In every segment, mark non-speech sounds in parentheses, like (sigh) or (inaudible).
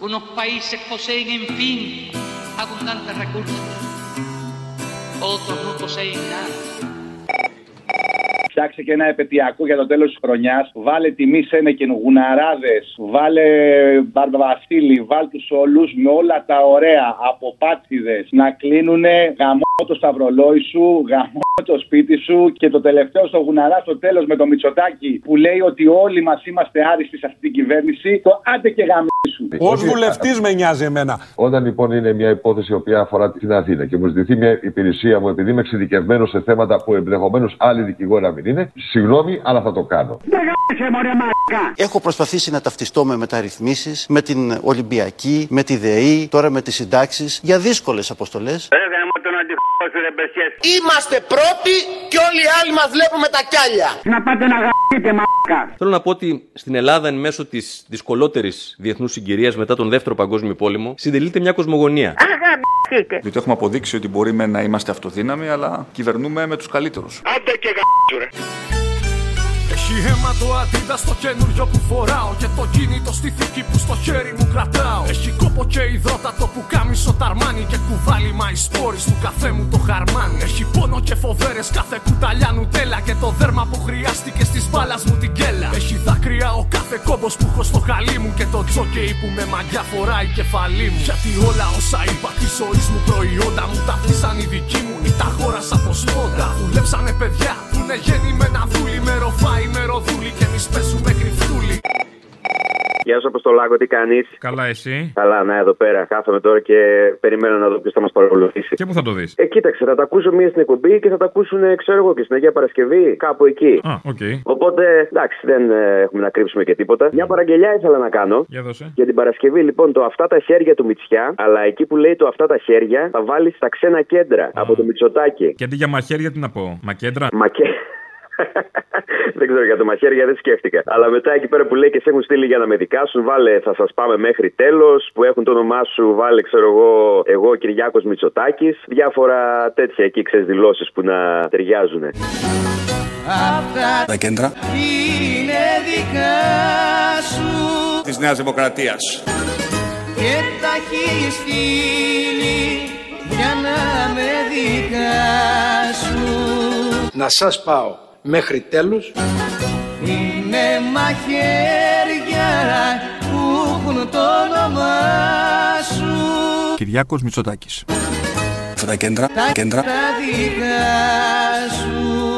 Unos países poseen, en fin, abundantes recursos. Otros no poseen nada. Φτιάξε και ένα επαιτειακό για το τέλος της χρονιάς. Βάλε τιμή Σένεκεν, γουναράδε. Βάλε Μπαρβασίλη. Βάλ τους όλους με όλα τα ωραία αποπάτσιδε να κλείνουν γαμό το σταυρολόι σου, γαμό το σπίτι σου και το τελευταίο στο γουναρά στο τέλος με το Μητσοτάκι που λέει ότι όλοι μας είμαστε άριστοι σε αυτή την κυβέρνηση. Το άντε και γαμίσου. Ω βουλευτής με νοιάζει εμένα. Όταν λοιπόν είναι μια υπόθεση η οποία αφορά την Αθήνα και μου ζητηθεί μια υπηρεσία μου επειδή είμαι εξειδικευμένος σε θέματα που ενδεχομένως άλλοι δικηγόροι να μην είναι, συγγνώμη, αλλά θα το κάνω. Έχω προσπαθήσει να ταυτιστώ με μεταρρυθμίσεις, με την Ολυμπιακή, με τη ΔΕΗ, τώρα με τις συντάξεις για δύσκολες αποστολές. Είμαστε πρώτοι και όλοι οι άλλοι μας βλέπουμε τα κιάλια. Να πάτε να γαμπείτε μαλάκα. Θέλω να πω ότι στην Ελλάδα, εν μέσω της δυσκολότερης διεθνούς συγκυρίας μετά τον Δεύτερο Παγκόσμιο Πόλεμο, συντελείται μια κοσμογονία. Διότι έχουμε αποδείξει ότι μπορεί με να είμαστε αυτοδύναμοι, αλλά κυβερνούμε με τους καλύτερους. Άντε και γαμπείτε ρε. Έχει αίμα το αντίδα στο καινούριο που φοράω Και το κινητό στη θήκη που στο χέρι μου κρατάω Έχει κόπο και υδρότατο που κάμισο ταρμάνι Και κουβάλι μα σπόρι του καφέ μου το χαρμάνι Έχει πόνο και φοβέρες κάθε κουταλιά νουτέλα Και το δέρμα που χρειάστηκε στις μπάλας μου την κέλα. Έχει δάκρυα ο κάθε κόμπος που έχω στο χαλί μου Και το τζόκεϊ που με μαγιά φοράει κεφαλή μου. Γιατί όλα όσα είπα της ζωής μου προϊόντα μου Τα φτύσαν οι δικοί μου ή τα αγόρασα από σπόντα Δουλέψανε παιδιά που είναι γεννημένα δούλοι με ροφάι με ροδούλη και εμείς παίζουμε κρυφτούλη. Γεια σου, Αποστολάκο, τι κάνεις; Καλά, εσύ; Καλά, ναι, εδώ πέρα. Κάθομαι τώρα και περιμένω να δω ποιος θα μας παρακολουθήσει. Και πού θα το δεις; Ε, κοίταξε, θα τα ακούσω μία στην εκπομπή και θα τα ακούσουν, ξέρω εγώ, και στην Αγία Παρασκευή, κάπου εκεί. Α, οκ. Οπότε, εντάξει, δεν ε, έχουμε να κρύψουμε και τίποτα. Μια παραγγελιά ήθελα να κάνω. Για δώσε. Για την Παρασκευή, λοιπόν, το αυτά τα χέρια του Μητσιά, αλλά εκεί που λέει το αυτά τα χέρια, θα βάλεις στα ξένα κέντρα από το Μητσοτάκι. Και αντί για μαχαίρια, τι να πω; Μακέντρα; Μακέ. (laughs) (laughs) δεν ξέρω για το μαχαίρια, δεν σκέφτηκα. Αλλά μετά εκεί πέρα που λέει και σε έχουν στείλει για να με δικάσουν, βάλε θα σας πάμε μέχρι τέλος. Που έχουν το όνομά σου, βάλε ξέρω εγώ, εγώ Κυριάκος Μητσοτάκης. Διάφορα τέτοια εκεί ξέρεις δηλώσεις που να ταιριάζουν. Αυτά Τα κέντρα είναι δικά σου Της Νέας Δημοκρατίας. και τα έχεις στείλει για να με δικά σου. Να σας πάω μέχρι τέλους. Είναι μαχαίρια που έχουν το όνομά σου Κυριάκος Μητσοτάκης. Αυτά τα κέντρα, τα, κέντρα. τα δικά σου Ινησία και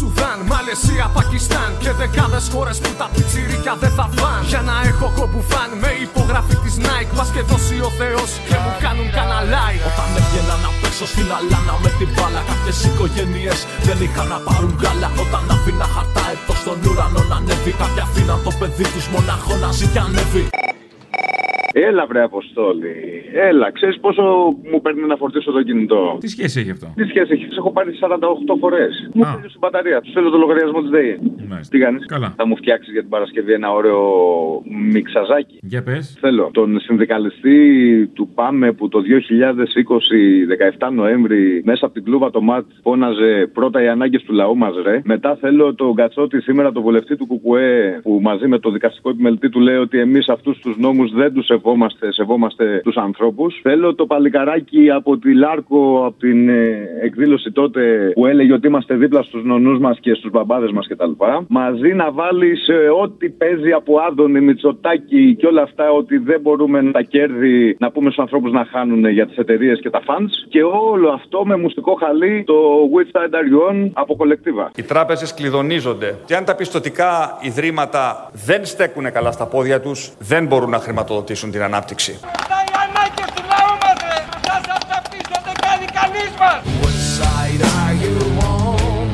Σουδάν, Μαλαισία, Πακιστάν Και δεκάδες χώρες που τα πιτσιρίκια δεν θα φαν Για να έχω κομπουφάν με υπογραφή της Nike Μας και δώσει ο Θεός και μου κάνουν καναλάι Όταν έβγαινα να παίξω στην αλάνα με την μπάλα Κάποιες οικογένειες δεν είχαν να πάρουν γάλα. Όταν αφήνα χαρτά έτω στον ουρανό να ανέβει Κάποια αφήναν το παιδί τους μονάχο να ζει και ανέβει Έλα, βρε Αποστόλη. Έλα, ξέρεις πόσο μου παίρνει να φορτίσω το κινητό; Τι σχέση έχει αυτό; Τι σχέση έχει, σε έχω πάρει 48 φορές. Μου Α. θέλει στην μπαταρία. Τους θέλω το λογαριασμό της ΔΕΗ. Μάλιστα. Τι κάνεις, Καλά. Θα μου φτιάξεις για την Παρασκευή ένα ωραίο μιξαζάκι. Για πες. Θέλω τον συνδικαλιστή του ΠΑΜΕ που το 2020, 17 Νοέμβρη, μέσα από την κλούβα το ΜΑΤ φώναζε πρώτα οι ανάγκες του λαού μας, ρε. Μετά θέλω τον Κατσότη σήμερα, τον βουλευτή του ΚΚΕ, που μαζί με το δικαστικό επιμελητή του λέει ότι εμείς αυτούς τους νόμους δεν τους σεβόμαστε, σεβόμαστε τους ανθρώπους. Θέλω το παλικαράκι από τη Λάρκο, από την ε, εκδήλωση τότε που έλεγε ότι είμαστε δίπλα στους νονούς μας και στους μπαμπάδες μας κτλ. Μαζί να βάλεις ό,τι παίζει από Άδωνη, Μητσοτάκη και όλα αυτά ότι δεν μπορούμε τα κέρδη να πούμε στους ανθρώπους να χάνουν για τις εταιρείες και τα funds. Και όλο αυτό με μουστικό χαλί το Which Side Are You On από κολεκτίβα. Οι τράπεζες κλειδονίζονται. Και αν τα πιστοτικά ιδρύματα δεν στέκουν καλά στα πόδια τους, δεν μπορούν να χρηματοδοτήσουν την ανάπτυξη. Αυτά οι ανάγκες του λαού μας ρε! Θα σας τα πίσω δεν κάνει κανείς μας! What side are you on?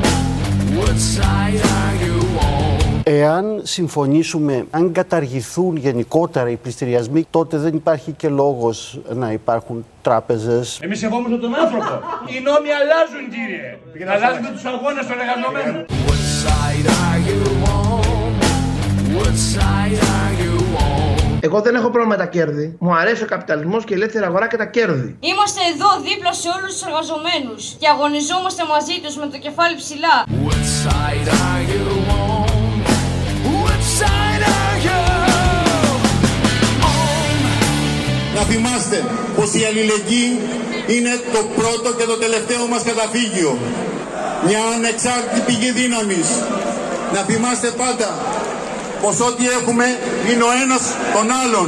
What side are you on? Εάν συμφωνήσουμε, αν καταργηθούν γενικότερα οι πληστηριασμοί, τότε δεν υπάρχει και λόγος να υπάρχουν τράπεζες. Εμείς σεβόμαστε τον άνθρωπο. (laughs) Οι νόμοι αλλάζουν κύριε. Αλλάζουν τους αγώνες των εργαζομένων. What side are you on? What side are you on? Εγώ δεν έχω πρόβλημα με τα κέρδη. Μου αρέσει ο καπιταλισμός και η ελεύθερη αγορά και τα κέρδη. Είμαστε εδώ δίπλα σε όλους τους εργαζομένους και αγωνιζόμαστε μαζί τους με το κεφάλι ψηλά. What side are you on? What side are you? θυμάστε πως η αλληλεγγύη είναι το πρώτο και το τελευταίο μας καταφύγιο. Μια ανεξάρτητη πηγή δύναμης. Να θυμάστε πάντα πως ό,τι έχουμε είναι ο ένας τον άλλον.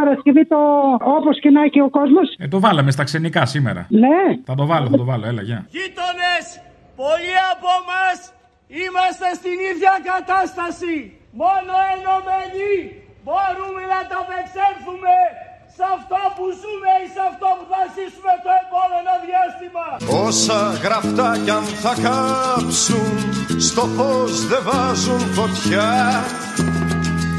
Παρασκευή το όπως και να έχει ο κόσμος. Ε, το βάλαμε στα ξενικά σήμερα. Ναι. Θα το βάλω, θα το βάλω, έλα, γεια. Γείτονες, πολλοί από μας είμαστε στην ίδια κατάσταση. Μόνο ενωμένοι μπορούμε να τα απεξέλθουμε σε αυτό που ζούμε ή σε αυτό που θα ζήσουμε το επόμενο διάστημα. Όσα γραφτά κι αν θα κάψουν Στο φως δεν βάζουν φωτιά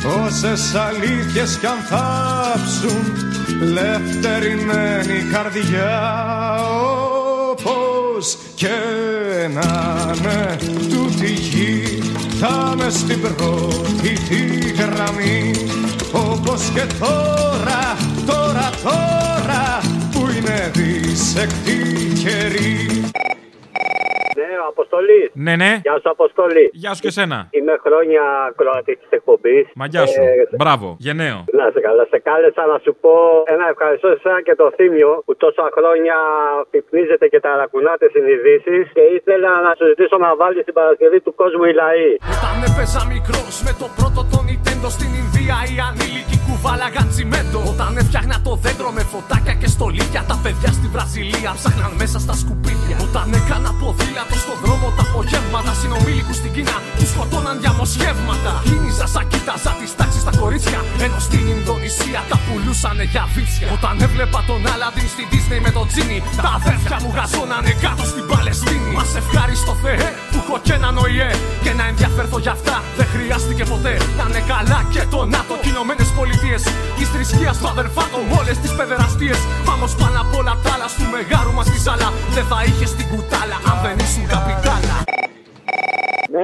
Όσες αλήθειες κι αν θάψουν Λευτερημένη καρδιά. Όπως και να είναι τούτη γη Θα με στην πρώτη τη γραμμή. Όπως και τώρα, τώρα, τώρα Που είναι δυσεκτή καιρή. Ναι, ο Αποστολή. Ναι, ναι. Γεια σου, Αποστολή. Γεια σου και σένα. Είμαι χρόνια κροατή της εκπομπής. Μαγιά σου. Μπράβο, γενναίο. Να σε καλά. Σε κάλεσα να σου πω ένα ευχαριστώ σε εσένα και το θύμιο που τόσα χρόνια πυπνίζετε και ταρακουνάτε συνειδήσεις και ήθελα να σου ζητήσω να βάλεις την Παρασκευή του κόσμου οι λαοί. Όταν έπαιζα μικρός με το πρώτο το Nintendo στην Ινδία, οι ανήλικοι κουβάλαγαν τσιμέντο. Όταν έφτιαχνα το δέντρο με φωτάκια και στολίδια, τα παιδιά στη Βραζιλία ψάχναν μέσα στα σκουπίδια. Όταν έκανα ποδήλατο στο δρόμο τα απογεύματα, συνομήλικους στην Κίνα τους σκοτώναν διαμοσχεύματα. Κίνησα σαν κοίταζα τις τάξεις στα κορίτσια, ενώ στην Ινδονησία τα πουλούσανε για βίτσια. Όταν έβλεπα τον Άλαντιν στην Disney με τον Τζίνι, τα αδέρφια μου γαζώνανε κάτω στην Παλαιστίνη. Μας ευχάριστο Θεέ που έχω και έναν ΟΗΕ και να ενδιαφέρθω για αυτά. Δεν χρειάστηκε ποτέ να είναι καλά και το ΝΑΤΟ και Ηνωμένες Πολιτείες. Της θρησκείας του αδερφάτων, όλες τις παιδεραστίες. Πάμε πάνω απ' όλα τα άλλα, στου μεγάρου μας τη ζάλα. Δεν θα είχες την κουτάλα αν δεν ήσουν καπιτάλα.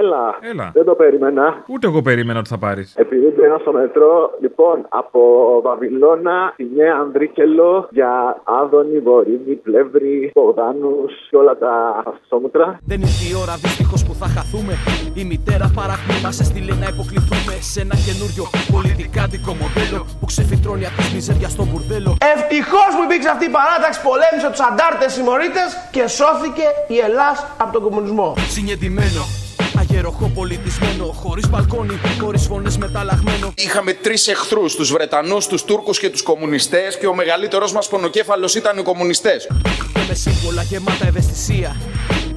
Έλα. Έλα. Δεν το περίμενα. Ούτε εγώ περίμενα ότι θα πάρεις. Επειδή μπαίνα στο μετρό, λοιπόν, από Βαβυλώνα, τη Νέα Ανδρίκελο, για Άδωνη, Βορύμη, Πλεύρη, Μπογδάνου και όλα τα αυτόμετρα. Δεν ήρθε η ώρα δυστυχώς που θα χαθούμε. Η μητέρα παραχμή μα έστειλε να υποκληθούμε σε ένα καινούριο πολιτικάντικο μοντέλο που ξεφυτρώνει από τη μιζέρια στο μπουρδέλο. Ευτυχώς που υπήρξε αυτή η παράταξη, πολέμησε τους αντάρτες συμμορίτες και σώθηκε η Ελλάδα από τον κομμουνισμό. Συνεντημένο, αγεροχό πολιτισμένο, χωρίς μπαλκόνι, χωρίς φωνές μεταλλαγμένο. Είχαμε τρεις εχθρούς, τους Βρετανούς, τους Τούρκους και τους κομμουνιστές, και ο μεγαλύτερος μας πονοκέφαλος ήταν οι κομμουνιστές. Και με σύμβολα γεμάτα ευαισθησία.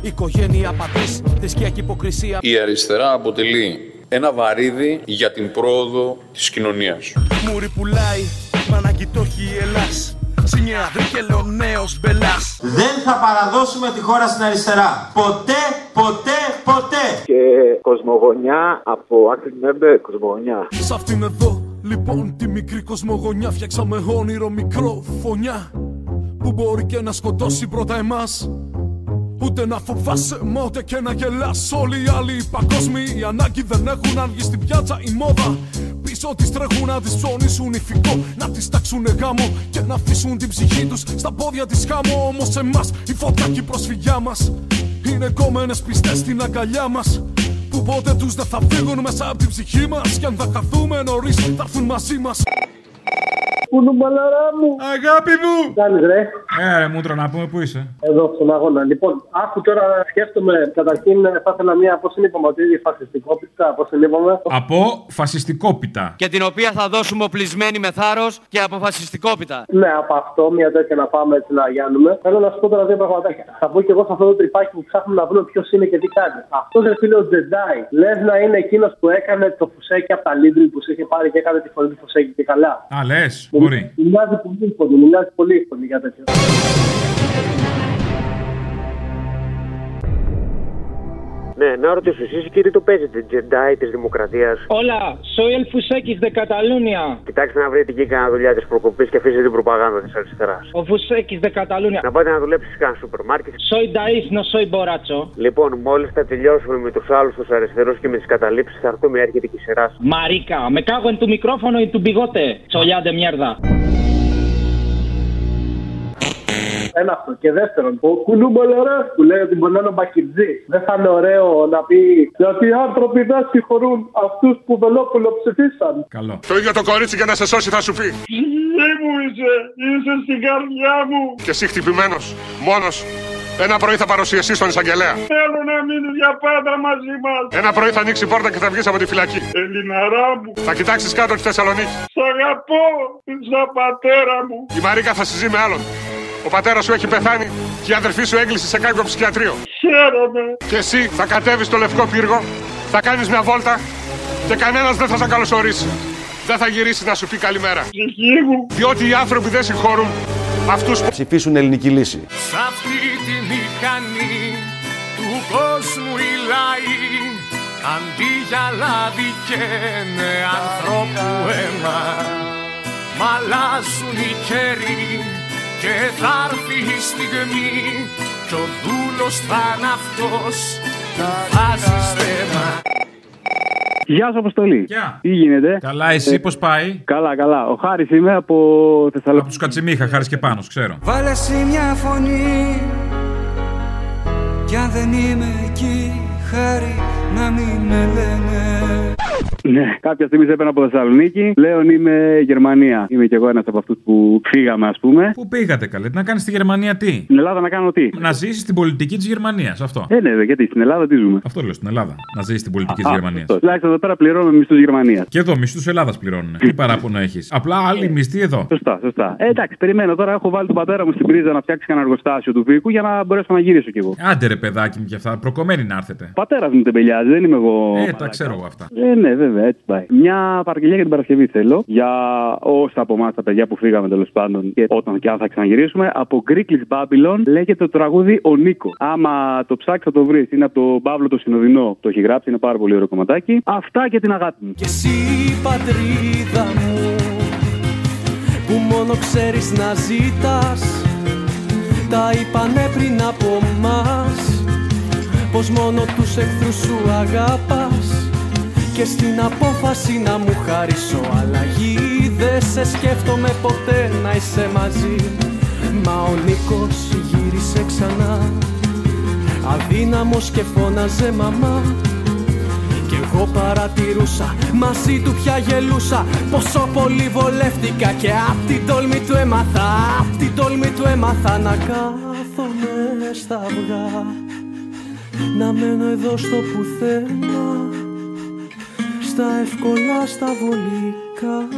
Οικογένεια, πατρίς, θρησκεία και υποκρισία. Η αριστερά αποτελεί ένα βαρύδι για την πρόοδο της κοινωνίας. Μουρι πουλάει, μα αναγκητόχει η Ελλάς. Συνιαδρή και λεωνέος μπελάς. Δεν θα παραδώσουμε τη χώρα στην αριστερά. Ποτέ, ποτέ, ποτέ. Και κοσμογονιά από άκρη νέμπε, κοσμογονιά. Σ' αυτήν εδώ, λοιπόν, τη μικρή κοσμογονιά φτιάξαμε όνειρο μικρό φωνιά που μπορεί και να σκοτώσει πρώτα εμάς Ούτε να φοβάσαι, μα ούτε και να γελάς Όλοι οι άλλοι οι παγκόσμιοι οι ανάγκη δεν έχουν αν βγει στην πιάτσα η μόδα Πίσω τις τρέχουν να τις ψωνίσουν ηφικό Να τις τάξουνε γάμο και να αφήσουν την ψυχή τους Στα πόδια της χάμω όμως εμάς η φωτιά και η προσφυγιά μας Είναι κόμενες πιστές στην αγκαλιά μας που ποτέ τους δεν θα φύγουν μέσα από την ψυχή μας Κι αν θα χαθούμε νωρίς θα έρθουν μαζί μας Πού είναι μπαλαρά μου. Αγάπη μου. Κάνεις ρε. Ε, ρε, μούτρα να πούμε, πού είσαι. Εδώ στον αγώνα. Λοιπόν, άκου τώρα σκέφτομαι. Καταρχήν θα ήθελα μία, πώς την είπαμε, ότι η φασιστικότητα, πώς την είπαμε; Από φασιστικόπιτα. Και την οποία θα δώσουμε οπλισμένη με θάρρος και αποφασιστικόπιτα. Ναι, από αυτό μία τέτοια να πάμε έτσι να γιάνουμε. Θέλω να σου πω τώρα δύο πραγματάκια. Θα πω και εγώ σε αυτό το τρυπάκι που ψάχνουμε να βρούμε ποιος είναι και τι κάνει. Αυτός δεν φίλε ο Τζεντάι. Λες να είναι εκείνος που έκανε το φουσέκι από τα Λίντρι που σε είχε πάρει και έκανε τη φωνή του φουσέκι και καλά; Α, λες, μπορεί. Μοιάζει πολύ φωνή, μοιάζει πολύ φωνή για τέτοιο. Ναι, να ρωτήσω, εσείς κύριε το παίζετε, Jedi της Δημοκρατίας; Hola, soy el Fusekis de Cataluña. Κοιτάξτε να βρείτε εκεί κανένα δουλειά της προκοπής και αφήσετε την προπαγάνδα της αριστεράς. Ο Fusekis de Cataluña. Να πάτε να δουλέψετε σε κανένα σούπερ μάρκετ. Soy Dais, no soy Boracho. Λοιπόν, μόλις θα τελειώσουμε με τους άλλους τους αριστερούς και με τις καταλήψεις, θα έρθουμε, έρχεται και η σειρά σας. Marica, me cago en tu micrófono y tu bigote. Cholá Ένα αυτό. Και δεύτερον, ο κουνούμαλαρά που λέει ότι μπορεί να είναι ο Μπακιτζή. Δεν θα είναι ωραίο να πει Γιατί οι άνθρωποι δεν συγχωρούν αυτούς που Βελόπουλο ψηφίσαν. Καλό. Το ίδιο το κορίτσι για να σε σώσει θα σου πει. Ψυχή μου είσαι, είσαι στην καρδιά μου. Και εσύ χτυπημένος, μόνος. Ένα πρωί θα παρουσιαστεί στον εισαγγελέα. Θέλω να μείνει για πάντα μαζί μας. Ένα πρωί θα ανοίξει η πόρτα και θα βγεις από τη φυλακή. Ελληναρά μου. Θα κοιτάξεις κάτω τη Θεσσαλονίκη. Σ' αγαπώ, σαν πατέρας μου. Η Μαρίκα θα συζεί με άλλον. Ο πατέρας σου έχει πεθάνει και η αδερφή σου έγκλεισε σε κάποιο ψυχιατρίο. Χαίρομαι. Και εσύ θα κατέβεις στο λευκό πύργο, θα κάνεις μια βόλτα και κανένας δεν θα σε καλωσορίσει. Δεν θα γυρίσει να σου πει καλημέρα. Ψυχή μου. Διότι οι άνθρωποι δεν συγχωρούν αυτούς που ψηφίσουν ελληνική λύση. Σ' αυτή τη μηχανή του κόσμου οι λαοί αντί για λάδι καίνε ανθρώπου αίμα μ' αλλάζουν οι καιροί και θα έρθει η στιγμή κι ο δούλος θα είναι αυτός που βάζει στέμα Γεια σου, Αποστολή. Γεια. Τι γίνεται; Καλά, εσύ Ε, πώς πάει; Καλά, καλά. Ο Χάρης είμαι από Θεσσαλονίκη. Από τους Κατσιμίχα, χάρης και πάνω, ξέρω. Βάλε εσύ μια φωνή Κι αν δεν είμαι εκεί Χάρη να μην με λένε Ναι, κάποια στιγμή σε έπαιρνα από Θεσσαλονίκη. Πλέον είμαι Γερμανία. Είμαι κι εγώ ένας από αυτούς που φύγαμε, ας πούμε. Πού πήγατε καλέ, να κάνεις στη Γερμανία τι; Στην Ελλάδα να κάνω τι; Να ζήσεις την πολιτική της Γερμανίας. Αυτό. Ε, ναι, δε, γιατί στην Ελλάδα τι ζούμε; Αυτό λέω στην Ελλάδα. Να ζήσεις την πολιτική της Α, Γερμανίας. αυτό. Τουλάχιστον εδώ πέρα πληρώνουμε μισθού Γερμανίας. Και εδώ μισθού Ελλάδας πληρώνουν. Τι παράπονο έχεις. Απλά άλλοι μισθοί εδώ. Σωστά, σωστά. Ε, εντάξει, περιμένω τώρα. Έχω βάλει τον πατέρα μου στην πρίζα να φτιάξει κανένα εργοστάσιο του Βίκου για να μπορέσω να γυρίσω κι εγώ. Άντε ρε παιδάκι μου και αυτά. Προκομμένοι να έρθετε. Πατέρας μου τεμπελιάζει, δεν είμαι εγώ. Ε, τα ξέρω εγώ αυτά. Ε, ναι, βέβαια, έτσι πάει. Μια παραγγελία για την Παρασκευή θέλω. Για όσα από εμάς τα παιδιά που φύγαμε τέλος πάντων και όταν και αν θα ξαναγυρίσουμε. Από Greeklis Babylon λέγεται το τραγούδι Ο Νίκος. Άμα το ψάξεις θα το βρεις. Είναι από τον Παύλο το Συνοδεινό. Το έχει γράψει, είναι πάρα πολύ ωραίο κομματάκι. Αυτά και την αγάπη μου. Κι εσύ πατρίδα μου Που μόνο ξέρεις να ζήτας Τα είπανε πριν από μας Πως μόνο τους εχθρούς σου αγάπας Και στην απόφαση να μου χαρίσω αλλαγή Δεν σε σκέφτομαι ποτέ να είσαι μαζί. Μα ο Νίκος γύρισε ξανά. Αδύναμος και φώναζε μαμά. Κι εγώ παρατηρούσα, μαζί του πια γελούσα. Πόσο πολύ βολεύτηκα και απ' την τόλμη του έμαθα. Απ' την τόλμη του έμαθα να κάθομαι στα αυγά. Να μένω εδώ στο πουθένα Στα εύκολα, στα βολικά